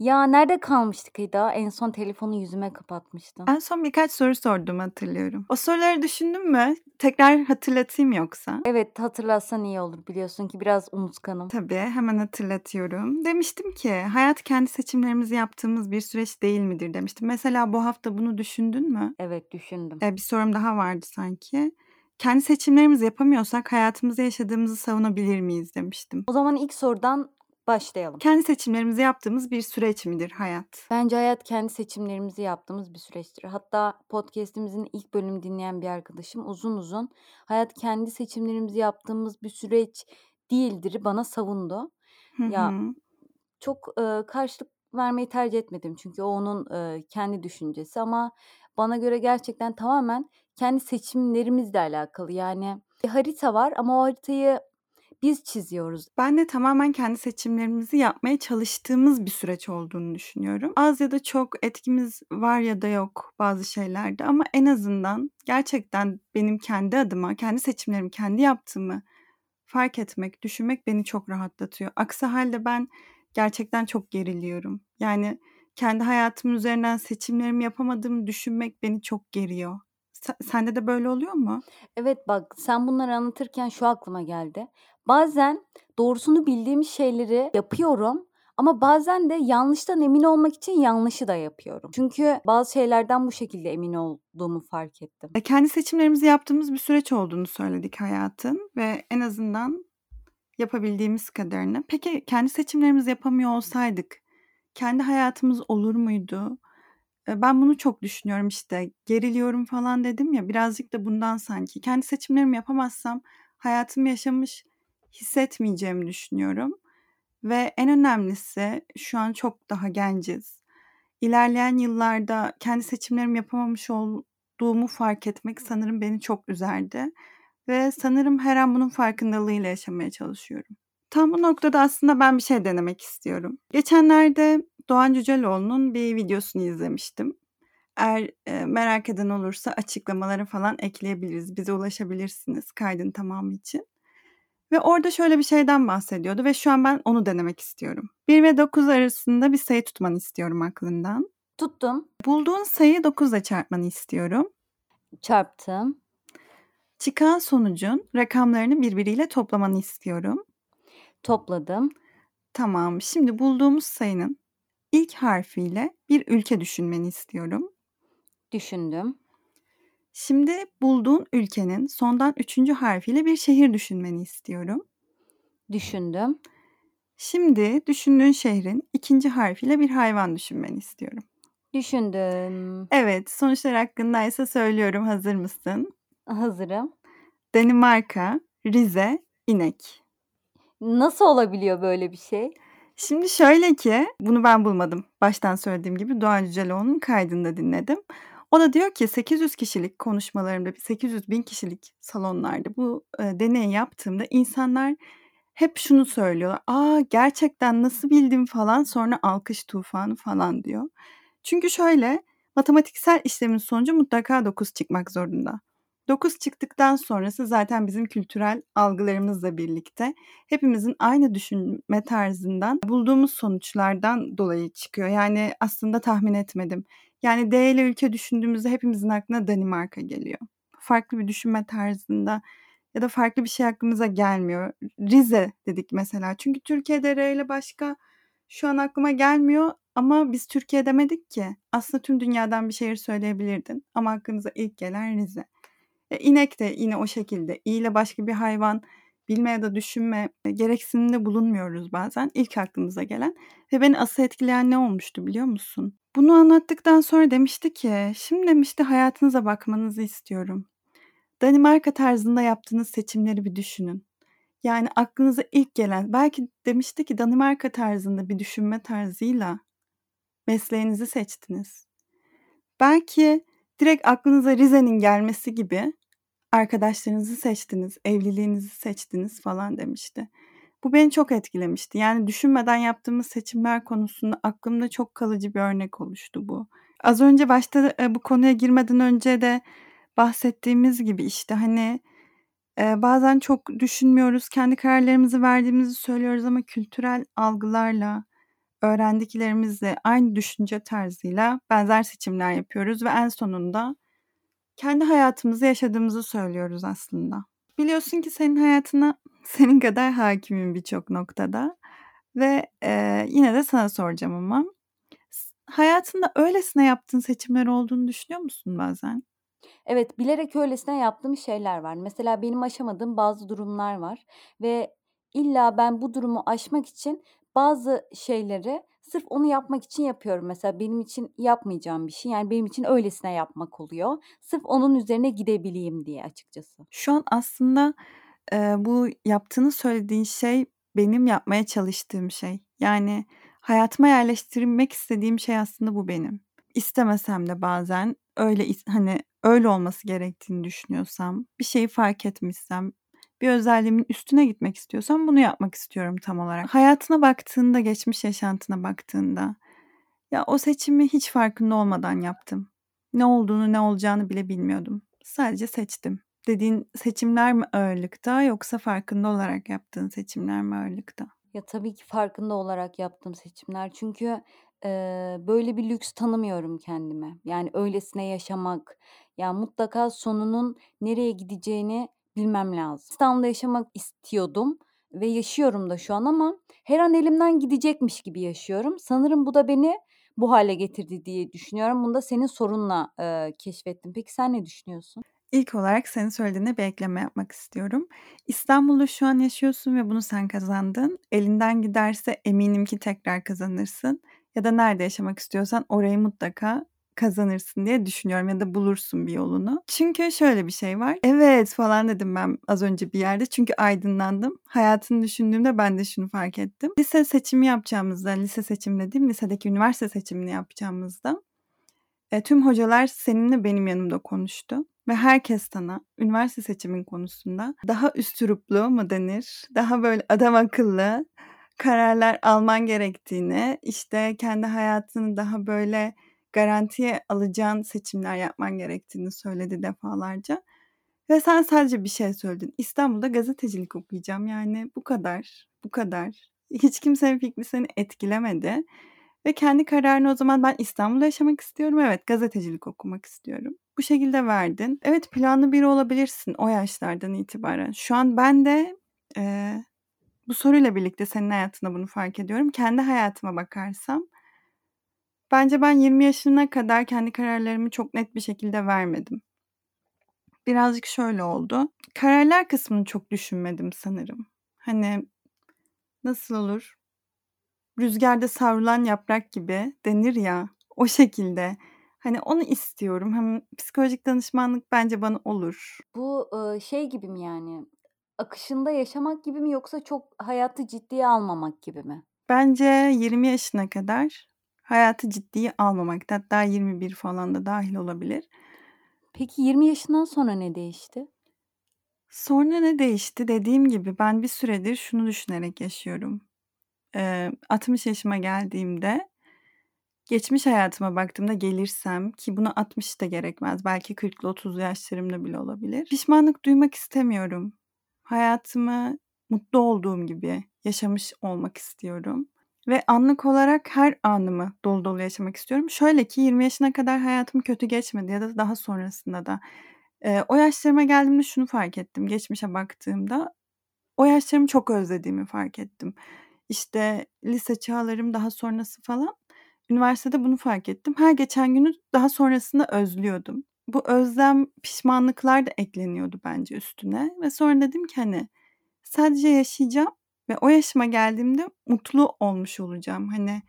Ya nerede kalmıştık Eda? En son telefonu yüzüme kapatmıştın. En son birkaç soru sordum hatırlıyorum. O soruları düşündün mü? Tekrar hatırlatayım yoksa. Evet hatırlatsan iyi olur biliyorsun ki biraz unutkanım. Tabii hemen hatırlatıyorum. Demiştim ki hayat kendi seçimlerimizi yaptığımız bir süreç değil midir demiştim. Mesela bu hafta bunu düşündün mü? Evet düşündüm. Ee, bir sorum daha vardı sanki. Kendi seçimlerimizi yapamıyorsak hayatımızda yaşadığımızı savunabilir miyiz demiştim. O zaman ilk sorudan başlayalım. Kendi seçimlerimizi yaptığımız bir süreç midir hayat? Bence hayat kendi seçimlerimizi yaptığımız bir süreçtir. Hatta podcast'imizin ilk bölümü dinleyen bir arkadaşım uzun uzun hayat kendi seçimlerimizi yaptığımız bir süreç değildir bana savundu. Hı Ya çok e, karşılık vermeyi tercih etmedim çünkü o onun e, kendi düşüncesi ama bana göre gerçekten tamamen kendi seçimlerimizle alakalı. Yani bir harita var ama o haritayı biz çiziyoruz. Ben de tamamen kendi seçimlerimizi yapmaya çalıştığımız bir süreç olduğunu düşünüyorum. Az ya da çok etkimiz var ya da yok bazı şeylerde ama en azından gerçekten benim kendi adıma, kendi seçimlerimi kendi yaptığımı fark etmek, düşünmek beni çok rahatlatıyor. Aksi halde ben gerçekten çok geriliyorum. Yani kendi hayatım üzerinden seçimlerimi yapamadığımı düşünmek beni çok geriyor. Sen- Sende de böyle oluyor mu? Evet bak sen bunları anlatırken şu aklıma geldi. Bazen doğrusunu bildiğim şeyleri yapıyorum ama bazen de yanlıştan emin olmak için yanlışı da yapıyorum. Çünkü bazı şeylerden bu şekilde emin olduğumu fark ettim. E, Kendi seçimlerimizi yaptığımız bir süreç olduğunu söyledik hayatın ve en azından yapabildiğimiz kadarını. Peki kendi seçimlerimizi yapamıyor olsaydık kendi hayatımız olur muydu? Ben bunu çok düşünüyorum işte. Geriliyorum falan dedim ya birazcık da bundan sanki. Kendi seçimlerimi yapamazsam hayatımı yaşamış hissetmeyeceğimi düşünüyorum. Ve en önemlisi şu an çok daha genciz. İlerleyen yıllarda kendi seçimlerimi yapamamış olduğumu fark etmek sanırım beni çok üzerdi. Ve sanırım her an bunun farkındalığıyla yaşamaya çalışıyorum. Tam bu noktada aslında ben bir şey denemek istiyorum. Geçenlerde Doğan Cüceloğlu'nun bir videosunu izlemiştim. Eğer e, merak eden olursa açıklamaları falan ekleyebiliriz. Bize ulaşabilirsiniz kaydın tamamı için. Ve orada şöyle bir şeyden bahsediyordu ve şu an ben onu denemek istiyorum. 1 ve 9 arasında bir sayı tutmanı istiyorum aklından. Tuttum, Bulduğun sayıyı 9 ile çarpmanı istiyorum. çarptım, Çıkan sonucun rakamlarını birbiriyle toplamanı istiyorum. topladım, Tamam. Şimdi bulduğumuz sayının ilk harfiyle bir ülke düşünmeni istiyorum. düşündüm, Şimdi bulduğun ülkenin sondan üçüncü harfiyle bir şehir düşünmeni istiyorum. düşündüm, Şimdi düşündüğün şehrin ikinci harfiyle bir hayvan düşünmeni istiyorum. düşündüm. Evet, sonuçlar hakkındaysa söylüyorum. Hazır mısın? Hazırım. Danimarka, Rize, inek. Nasıl olabiliyor böyle bir şey? Şimdi şöyle ki, bunu ben bulmadım. Baştan söylediğim gibi Doğan Cüceloğlu'nun kaydında dinledim. O da diyor ki 800 kişilik konuşmalarımda, 800 bin kişilik salonlarda bu e, deneyi yaptığımda insanlar hep şunu söylüyorlar. Aa gerçekten nasıl bildim falan sonra alkış tufanı falan diyor. Çünkü şöyle matematiksel işlemin sonucu mutlaka 9 çıkmak zorunda. 9 çıktıktan sonrası zaten bizim kültürel algılarımızla birlikte hepimizin aynı düşünme tarzından bulduğumuz sonuçlardan dolayı çıkıyor. Yani aslında tahmin etmedim. Yani D ile ülke düşündüğümüzde hepimizin aklına Danimarka geliyor. Farklı bir düşünme tarzında ya da farklı bir şey aklımıza gelmiyor. Rize dedik mesela. Çünkü Türkiye'de R ile başka şu an aklıma gelmiyor ama biz Türkiye demedik ki. Aslında tüm dünyadan bir şehir söyleyebilirdin ama aklımıza ilk gelen Rize. E, inek de yine o şekilde. İ ile başka bir hayvan bilme ya da düşünme e, gereksinimde bulunmuyoruz bazen. İlk aklımıza gelen ve beni asıl etkileyen ne olmuştu biliyor musun? Bunu anlattıktan sonra demişti ki, şimdi demişti hayatınıza bakmanızı istiyorum. Danimarka tarzında yaptığınız seçimleri bir düşünün. Yani aklınıza ilk gelen, belki demişti ki Danimarka tarzında bir düşünme tarzıyla mesleğinizi seçtiniz. Belki direkt aklınıza Rize'nin gelmesi gibi arkadaşlarınızı seçtiniz, evliliğinizi seçtiniz falan demişti. Bu beni çok etkilemişti. Yani düşünmeden yaptığımız seçimler konusunda aklımda çok kalıcı bir örnek oluştu bu. Az önce başta e, bu konuya girmeden önce de bahsettiğimiz gibi işte hani e, bazen çok düşünmüyoruz, kendi kararlarımızı verdiğimizi söylüyoruz ama kültürel algılarla öğrendiklerimizle aynı düşünce tarzıyla benzer seçimler yapıyoruz ve en sonunda kendi hayatımızı yaşadığımızı söylüyoruz aslında. Biliyorsun ki senin hayatına senin kadar hakimim birçok noktada ve e, yine de sana soracağım ama hayatında öylesine yaptığın seçimler olduğunu düşünüyor musun bazen? Evet, bilerek öylesine yaptığım şeyler var. Mesela benim aşamadığım bazı durumlar var ve illa ben bu durumu aşmak için bazı şeyleri sırf onu yapmak için yapıyorum. Mesela benim için yapmayacağım bir şey. Yani benim için öylesine yapmak oluyor. Sırf onun üzerine gidebileyim diye açıkçası. Şu an aslında e, bu yaptığını söylediğin şey benim yapmaya çalıştığım şey. Yani hayatıma yerleştirmek istediğim şey aslında bu benim. İstemesem de bazen öyle hani öyle olması gerektiğini düşünüyorsam, bir şeyi fark etmişsem, bir özelliğimin üstüne gitmek istiyorsam bunu yapmak istiyorum tam olarak. Hayatına baktığında, geçmiş yaşantına baktığında ya o seçimi hiç farkında olmadan yaptım. Ne olduğunu, ne olacağını bile bilmiyordum. Sadece seçtim. Dediğin seçimler mi ağırlıkta yoksa farkında olarak yaptığın seçimler mi ağırlıkta? Ya tabii ki farkında olarak yaptığım seçimler. Çünkü Eee, böyle bir lüks tanımıyorum kendime. Yani öylesine yaşamak, ya mutlaka sonunun nereye gideceğini bilmem lazım. İstanbul'da yaşamak istiyordum ve yaşıyorum da şu an ama her an elimden gidecekmiş gibi yaşıyorum. Sanırım bu da beni bu hale getirdi diye düşünüyorum. Bunu da senin sorunla, eee, keşfettim. Peki sen ne düşünüyorsun? İlk olarak senin söylediğine bir ekleme yapmak istiyorum. İstanbul'da şu an yaşıyorsun ve bunu sen kazandın. Elinden giderse eminim ki tekrar kazanırsın ya da nerede yaşamak istiyorsan orayı mutlaka kazanırsın diye düşünüyorum ya da bulursun bir yolunu. Çünkü şöyle bir şey var. Evet falan dedim ben az önce bir yerde çünkü aydınlandım. Hayatını düşündüğümde ben de şunu fark ettim. Lise seçimi yapacağımızda, lise seçim dediğim lisedeki üniversite seçimini yapacağımızda e, tüm hocalar seninle benim yanımda konuştu. Ve herkes sana üniversite seçimin konusunda daha üstüruplu mu denir? Daha böyle adam akıllı kararlar alman gerektiğini, işte kendi hayatını daha böyle garantiye alacağın seçimler yapman gerektiğini söyledi defalarca. Ve sen sadece bir şey söyledin. İstanbul'da gazetecilik okuyacağım. Yani bu kadar, bu kadar. Hiç kimsenin fikri seni etkilemedi. Ve kendi kararını o zaman ben İstanbul'da yaşamak istiyorum. Evet gazetecilik okumak istiyorum. Bu şekilde verdin. Evet planlı biri olabilirsin o yaşlardan itibaren. Şu an ben de e, bu soruyla birlikte senin hayatında bunu fark ediyorum. Kendi hayatıma bakarsam bence ben 20 yaşına kadar kendi kararlarımı çok net bir şekilde vermedim. Birazcık şöyle oldu. Kararlar kısmını çok düşünmedim sanırım. Hani nasıl olur? Rüzgarda savrulan yaprak gibi denir ya. O şekilde. Hani onu istiyorum. Hem psikolojik danışmanlık bence bana olur. Bu şey gibi mi yani? akışında yaşamak gibi mi yoksa çok hayatı ciddiye almamak gibi mi? Bence 20 yaşına kadar hayatı ciddiye almamak. Hatta 21 falan da dahil olabilir. Peki 20 yaşından sonra ne değişti? Sonra ne değişti? Dediğim gibi ben bir süredir şunu düşünerek yaşıyorum. Ee, 60 yaşıma geldiğimde geçmiş hayatıma baktığımda gelirsem ki buna 60 da gerekmez. Belki 40'lı 30 yaşlarımda bile olabilir. Pişmanlık duymak istemiyorum. Hayatımı mutlu olduğum gibi yaşamış olmak istiyorum ve anlık olarak her anımı dolu dolu yaşamak istiyorum. Şöyle ki 20 yaşına kadar hayatım kötü geçmedi ya da daha sonrasında da. Eee, o yaşlarıma geldiğimde şunu fark ettim geçmişe baktığımda. O yaşlarımı çok özlediğimi fark ettim. İşte lise çağlarım daha sonrası falan. Üniversitede bunu fark ettim. Her geçen günü daha sonrasında özlüyordum bu özlem, pişmanlıklar da ekleniyordu bence üstüne ve sonra dedim ki hani sadece yaşayacağım ve o yaşıma geldiğimde mutlu olmuş olacağım. Hani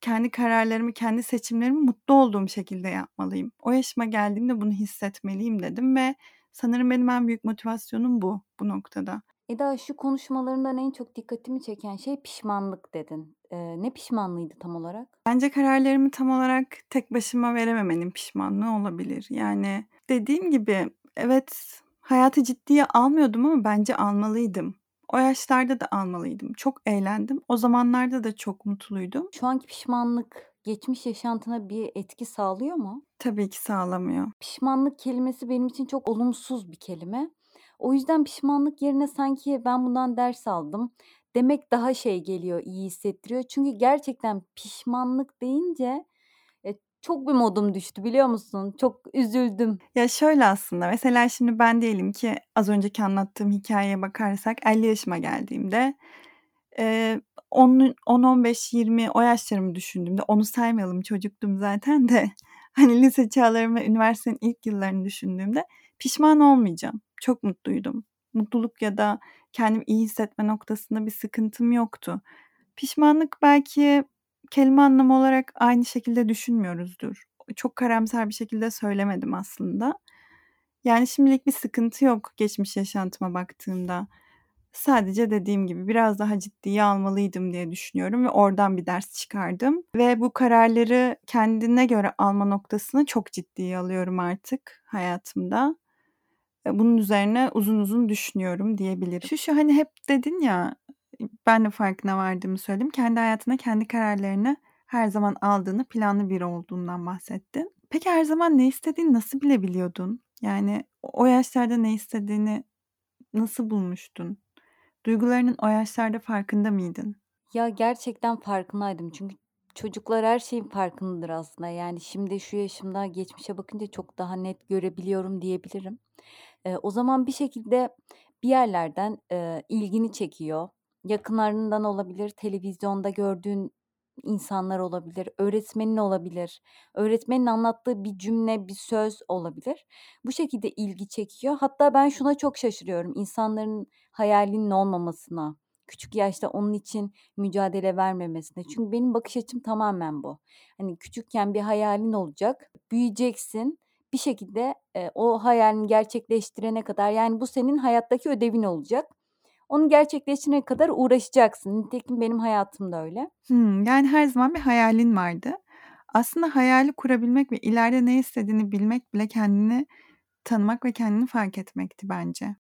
kendi kararlarımı, kendi seçimlerimi mutlu olduğum şekilde yapmalıyım. O yaşıma geldiğimde bunu hissetmeliyim dedim ve sanırım benim en büyük motivasyonum bu, bu noktada. Eda şu konuşmalarından en çok dikkatimi çeken şey pişmanlık dedin. Eee, ne pişmanlığıydı tam olarak? Bence kararlarımı tam olarak tek başıma verememenin pişmanlığı olabilir. Yani dediğim gibi evet hayatı ciddiye almıyordum ama bence almalıydım. O yaşlarda da almalıydım. Çok eğlendim. O zamanlarda da çok mutluydum. Şu anki pişmanlık geçmiş yaşantına bir etki sağlıyor mu? Tabii ki sağlamıyor. Pişmanlık kelimesi benim için çok olumsuz bir kelime. O yüzden pişmanlık yerine sanki ben bundan ders aldım demek daha şey geliyor, iyi hissettiriyor. Çünkü gerçekten pişmanlık deyince, çok bir modum düştü biliyor musun? Çok üzüldüm. Ya, şöyle aslında, mesela şimdi ben diyelim ki az önceki anlattığım hikâyeye bakarsak 50 yaşıma geldiğimde, eee, on 10-15-20 o yaşlarımı düşündüğümde, onu saymayalım çocuktum zaten de, hani, lise çağlarımı ve üniversitenin ilk yıllarını düşündüğümde pişman olmayacağım. Çok mutluydum. Mutluluk ya da kendimi iyi hissetme noktasında bir sıkıntım yoktu. Pişmanlık belki kelime anlamı olarak aynı şekilde düşünmüyoruzdur. Çok karamsar bir şekilde söylemedim aslında. Yani şimdilik bir sıkıntı yok geçmiş yaşantıma baktığımda. Sadece dediğim gibi biraz daha ciddiye almalıydım diye düşünüyorum ve oradan bir ders çıkardım ve bu kararları kendine göre alma noktasını çok ciddiye alıyorum artık hayatımda. Bunun üzerine uzun uzun düşünüyorum diyebilirim. Şu şu, hani, hep dedin ya, ben de farkına vardığımı söyledim. Kendi hayatında kendi kararlarını her zaman aldığını, planlı biri olduğundan bahsettin. Peki her zaman ne istediğini nasıl bilebiliyordun? Yani o yaşlarda ne istediğini nasıl bulmuştun? Duygularının o yaşlarda farkında mıydın? Ya, gerçekten farkındaydım. Çünkü çocuklar her şeyin farkındadır aslında. Yani şimdi şu yaşımda geçmişe bakınca çok daha net görebiliyorum diyebilirim. Eee, o zaman bir şekilde bir yerlerden, eee, ilgini çekiyor. Yakınlarından olabilir, televizyonda gördüğün insanlar olabilir, öğretmenin olabilir. Öğretmenin anlattığı bir cümle, bir söz olabilir. Bu şekilde ilgi çekiyor. Hatta ben şuna çok şaşırıyorum, insanların hayalinin olmamasına, küçük yaşta onun için mücadele vermemesine. Çünkü benim bakış açım tamamen bu. Hani, küçükken bir hayalin olacak, büyüyeceksin, bir şekilde, eee, o hayalini gerçekleştirene kadar, yani bu senin hayattaki ödevin olacak. Onu gerçekleştirene kadar uğraşacaksın. Nitekim benim hayatım da öyle. Hımm, yani her zaman bir hayalin vardı. Aslında hayali kurabilmek ve ileride ne istediğini bilmek bile kendini tanımak ve kendini fark etmekti bence.